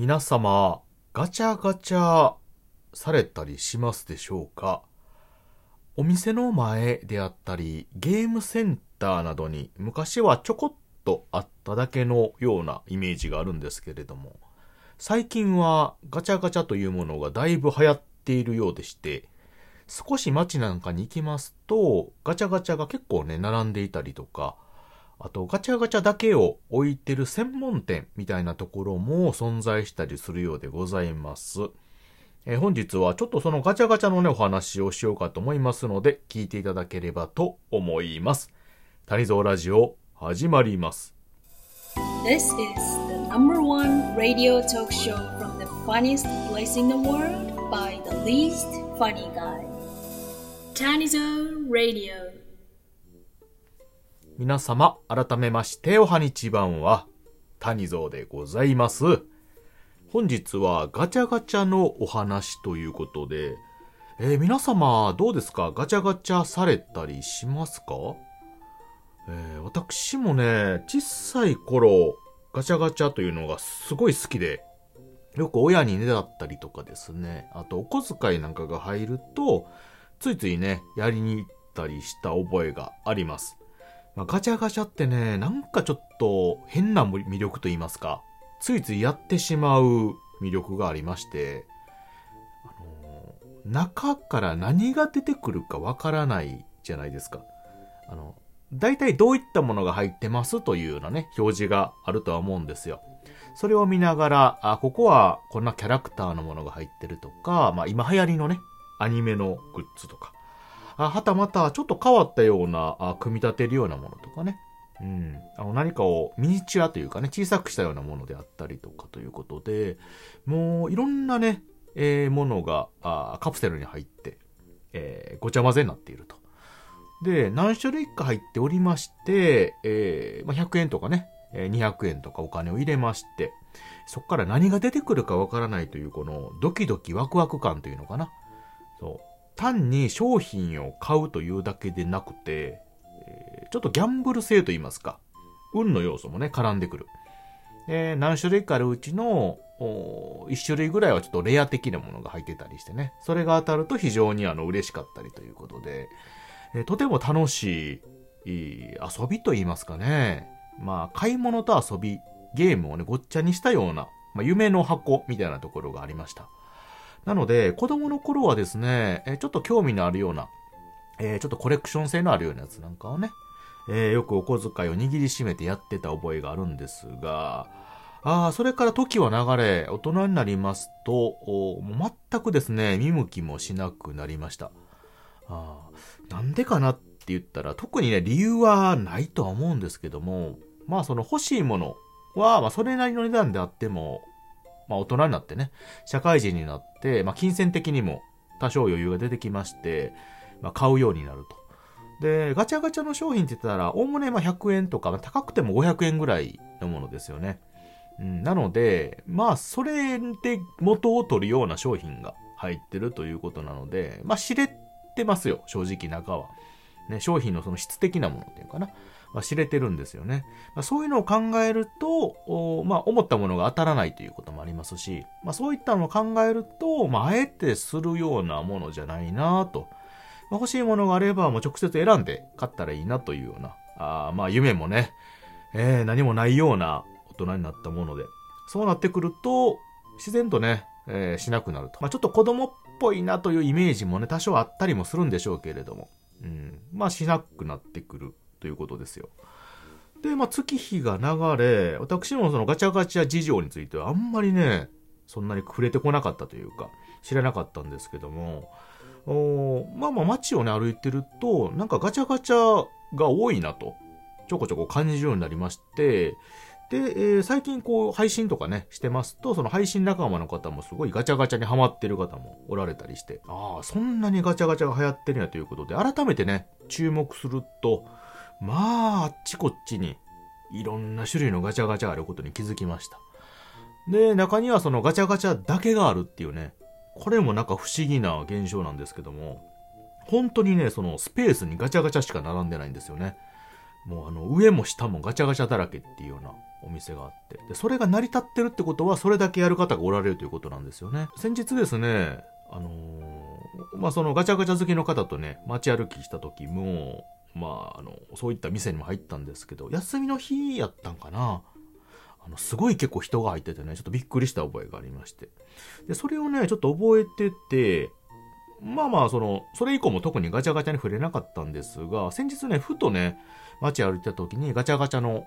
皆様、ガチャガチャされたりしますでしょうか？お店の前であったり、ゲームセンターなどに昔はちょこっとあっただけのようなイメージがあるんですけれども、最近はガチャガチャというものがだいぶ流行っているようでして、少し街なんかに行きますと、ガチャガチャが結構ね、並んでいたりとか、あとガチャガチャだけを置いてる専門店みたいなところも存在したりするようでございます。えー、本日はちょっとそのガチャガチャのね、お話をしようかと思いますので、聞いていただければと思います。谷蔵ラジオ、始まります。This is the number one radio talk show from the funniest place in the world by the least funny guy. Tanizo Radio 皆様、改めまして、おはにちばんは、谷蔵でございます。本日はガチャガチャのお話ということで、えー、皆様、どうですか？ガチャガチャされたりしますか？えー、私もね、小さい頃、ガチャガチャというのがすごい好きで、よく親にねだったりとかですね、あとお小遣いなんかが入ると、ついついね、やりに行ったりした覚えがあります。まあ、ガチャガチャってね、なんかちょっと変な魅力と言いますか、ついついやってしまう魅力がありまして、あのー、中から何が出てくるかわからないじゃないですか。あの、大体どういったものが入ってますというようなね、表示があるとは思うんですよ。それを見ながら、あ、ここはこんなキャラクターのものが入ってるとか、まあ今流行りのね、アニメのグッズとか、はたまたちょっと変わったような、組み立てるようなものとかね。うん。あの何かをミニチュアというかね、小さくしたようなものであったりとかということで、もういろんなね、えー、ものがあカプセルに入って、えー、ごちゃ混ぜになっていると。で、何種類か入っておりまして、えー、まあ、100円とかね、200円とかお金を入れまして、そこから何が出てくるかわからないというこのドキドキワクワク感というのかな。そ。単に商品を買うというだけでなくて、ちょっとギャンブル性と言いますか、運の要素もね、絡んでくる。え、何種類かあるうちの、1種類ぐらいはちょっとレア的なものが入ってたりしてね、それが当たると非常にあの嬉しかったりということで、え、とても楽しい遊びと言いますかね。まあ、買い物と遊び、ゲームをね、ごっちゃにしたような、まあ、夢の箱みたいなところがありました。なので、子供の頃はですね、えちょっと興味のあるような、えー、ちょっとコレクション性のあるようなやつなんかをね、えー、よくお小遣いを握りしめてやってた覚えがあるんですが、ああ、それから時は流れ、大人になりますと、全くですね、見向きもしなくなりました。あなんでかなって言ったら、特にね、理由はないとは思うんですけども、まあその欲しいものは、まあそれなりの値段であっても、まあ大人になってね、社会人になって、まあ金銭的にも多少余裕が出てきまして、まあ買うようになると。で、ガチャガチャの商品って言ったら、おおむねまあ100円とか、まあ、高くても500円ぐらいのものですよね。うん、なので、まあ、それで元を取るような商品が入ってるということなので、まあ、知れてますよ、正直中は。ね、商品のその質的なものっていうかな。まあ、知れてるんですよね。まあ、そういうのを考えると、まあ、思ったものが当たらないということもありますし、まあ、そういったのを考えると、まあ、あえてするようなものじゃないなと。まあ、欲しいものがあれば、もう直接選んで買ったらいいなというような、あまあ、夢もね、えー、何もないような大人になったもので、そうなってくると、自然とね、えー、しなくなると。まあ、ちょっと子供っぽいなというイメージもね、多少あったりもするんでしょうけれども、うん、まあ、しなくなってくる。ということですよ。で、まあ、月日が流れ、私もそのガチャガチャ事情についてはあんまりね、そんなに触れてこなかったというか、知らなかったんですけども、おまあまあ街をね、歩いてると、なんかガチャガチャが多いなと、ちょこちょこ感じるようになりまして、で、えー、最近こう配信とかね、してますと、その配信仲間の方もすごいガチャガチャにハマってる方もおられたりして、ああ、そんなにガチャガチャが流行ってるんやということで、改めてね、注目すると、まあ、あっちこっちにいろんな種類のガチャガチャがあることに気づきました。で、中にはそのガチャガチャだけがあるっていうね、これもなんか不思議な現象なんですけども、本当にね、そのスペースにガチャガチャしか並んでないんですよね。もうあの、上も下もガチャガチャだらけっていうようなお店があって。で、それが成り立ってるってことは、それだけやる方がおられるということなんですよね。先日ですね、あのーまあ、そのガチャガチャ好きの方とね、街歩きした時も、まあ、あの、そういった店にも入ったんですけど、休みの日やったんかな。あの、すごい結構人が入っててね、ちょっとびっくりした覚えがありまして。で、それをね、ちょっと覚えてて、まあまあ、その、それ以降も特にガチャガチャに触れなかったんですが、先日ね、ふとね、街歩いた時にガチャガチャの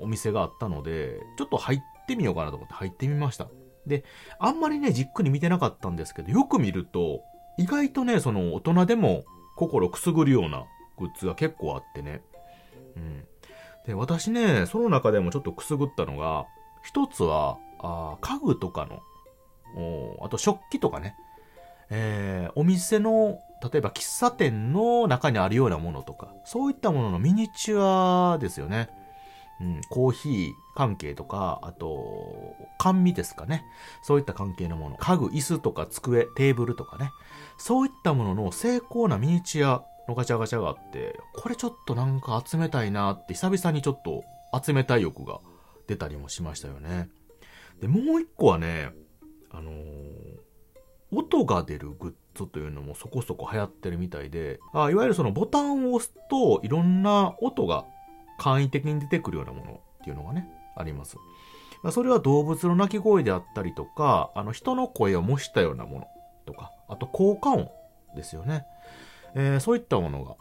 お店があったので、ちょっと入ってみようかなと思って入ってみました。で、あんまりね、じっくり見てなかったんですけど、よく見ると、意外とね、その大人でも心くすぐるようなグッズが結構あってね。うん。で、私ね、その中でもちょっとくすぐったのが、一つは、あ家具とかの、おあと食器とかね、えーお店の、例えば喫茶店の中にあるようなものとか、そういったもののミニチュアですよね。うん、コーヒー関係とか、あと、甘味ですかね。そういった関係のもの。家具、椅子とか机、テーブルとかね。そういったものの精巧なミニチュアのガチャガチャがあって、これちょっとなんか集めたいなって久々にちょっと集めたい欲が出たりもしましたよね。で、もう一個はね、あのー音が出るグッズというのもそこそこ流行ってるみたいで、あいわゆるそのボタンを押すといろんな音が簡易的に出てくるようなものっていうのがね、あります。それは動物の鳴き声であったりとか、あの人の声を模したようなものとか、あと効果音ですよね。えーそういったものが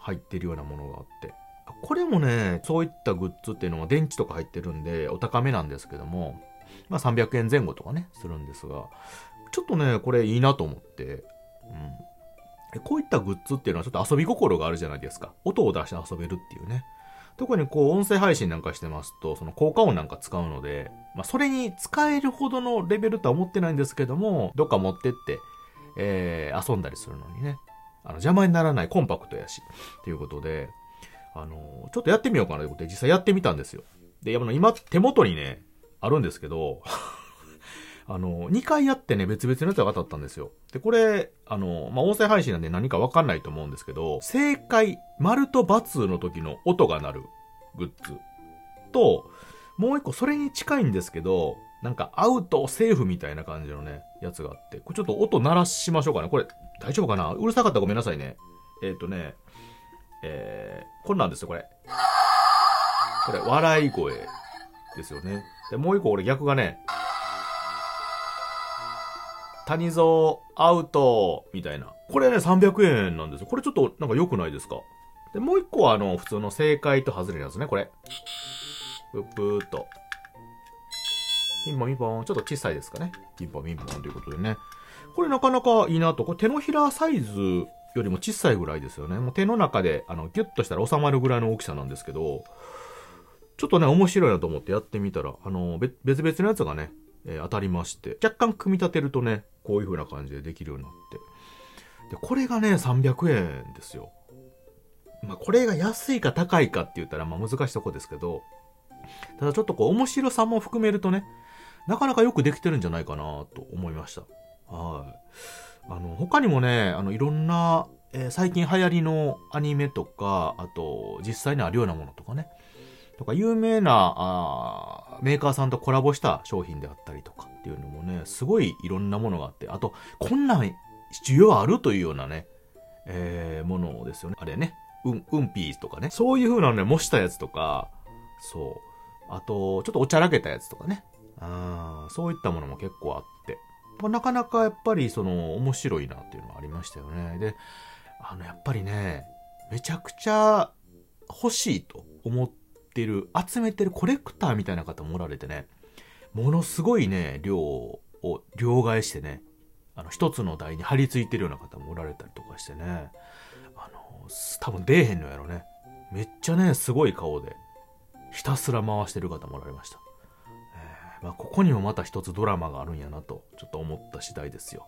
入ってるようなものがあって。これもね、そういったグッズっていうのは電池とか入ってるんでお高めなんですけども、まあ300円前後とかね、するんですが、ちょっとね、これいいなと思って、うん。こういったグッズっていうのはちょっと遊び心があるじゃないですか。音を出して遊べるっていうね。特にこう音声配信なんかしてますと、その効果音なんか使うので、まあそれに使えるほどのレベルとは思ってないんですけども、どっか持ってって、えー遊んだりするのにね、あの邪魔にならないコンパクトやし、ということで、あのちょっとやってみようかなということで実際やってみたんですよ。で、今手元にね、あるんですけど、あの、2回やってね、別々のやつが当たったんですよ。で、これ、あの、まあ、音声配信なんで何かわかんないと思うんですけど、正解、丸と×の時の音が鳴るグッズと、もう一個それに近いんですけど、なんかアウト、セーフみたいな感じのね、やつがあって、これちょっと音鳴らしましょうかね。これ、大丈夫かな？うるさかったらごめんなさいね。えっ、とね、えー、これなんですよ、これ。これ、笑い声ですよね。で、もう一個俺逆がね、谷蔵アウトみたいな。これね、300円なんですよ。これちょっとなんか良くないですか？で、もう一個はあの、普通の正解と外れなんですね、これ。ぷぷーっと。ピンポンピンポン。ちょっと小さいですかね。ピンポンピンポンということでね。これなかなかいいなと。これ手のひらサイズよりも小さいぐらいですよね。もう手の中で、あの、ギュッとしたら収まるぐらいの大きさなんですけど、ちょっとね、面白いなと思ってやってみたら、あの、別々のやつがね、えー当たりまして、若干組み立てるとね、こういう風な感じでできるようになって。で、これがね、300円ですよ。まあ、これが安いか高いかって言ったら、まあ、難しいとこですけど、ただちょっとこう、面白さも含めるとね、なかなかよくできてるんじゃないかなと思いました。はい。あの、他にもね、あの、いろんな、えー最近流行りのアニメとか、あと、実際にあるようなものとかね、とか、有名な、あーメーカーさんとコラボした商品であったりとかっていうのもね、すごいいろんなものがあって、あと、こんなん需要あるというようなね、えーものですよね。あれね、うん、うんぴーとかね。そういう風なね、模したやつとか、そう。あと、ちょっとおちゃらけたやつとかね。あそういったものも結構あって。まあなかなかやっぱりその面白いなっていうのはありましたよね。で、あのやっぱりね、めちゃくちゃ欲しいと思ってる、集めてるコレクターみたいな方もおられてね、ものすごいね、量を両替してね、あの一つの台に張り付いてるような方もおられたりとかしてね、あの、多分出えへんのやろね。めっちゃね、すごい顔で、ひたすら回してる方もおられました。えーまあ、ここにもまた一つドラマがあるんやなと、ちょっと思った次第ですよ。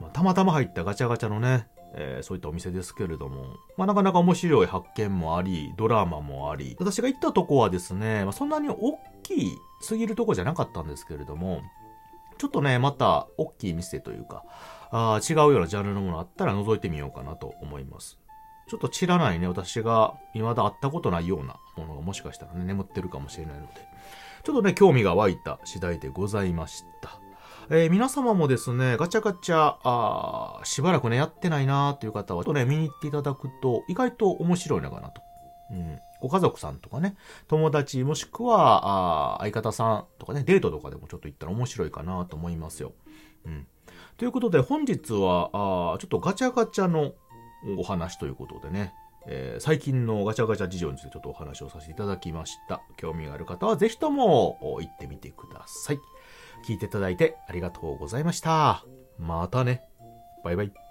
まあ、たまたま入ったガチャガチャのね、えーそういったお店ですけれども、まあ、なかなか面白い発見もあり、ドラマもあり、私が行ったとこはですね、まあ、そんなに大きいすぎるとこじゃなかったんですけれども、ちょっとね、また大きい店というか、あ違うようなジャンルのものあったら覗いてみようかなと思います。ちょっと知らないね、私が未だ会ったことないようなものがもしかしたらね、眠ってるかもしれないので、ちょっとね、興味が湧いた次第でございました。えー、皆様もですね、ガチャガチャ、あしばらくね、やってないなーっていう方は、ちょっとね、見に行っていただくと、意外と面白いのかなと。うん。ご家族さんとかね、友達もしくは、あ相方さんとかね、デートとかでもちょっと行ったら面白いかなと思いますよ。うん。ということで、本日は、あちょっとガチャガチャのお話ということでね、えー、最近のガチャガチャ事情についてちょっとお話をさせていただきました。興味がある方はぜひとも行ってみてください。聞いていただいてありがとうございました。またね。バイバイ。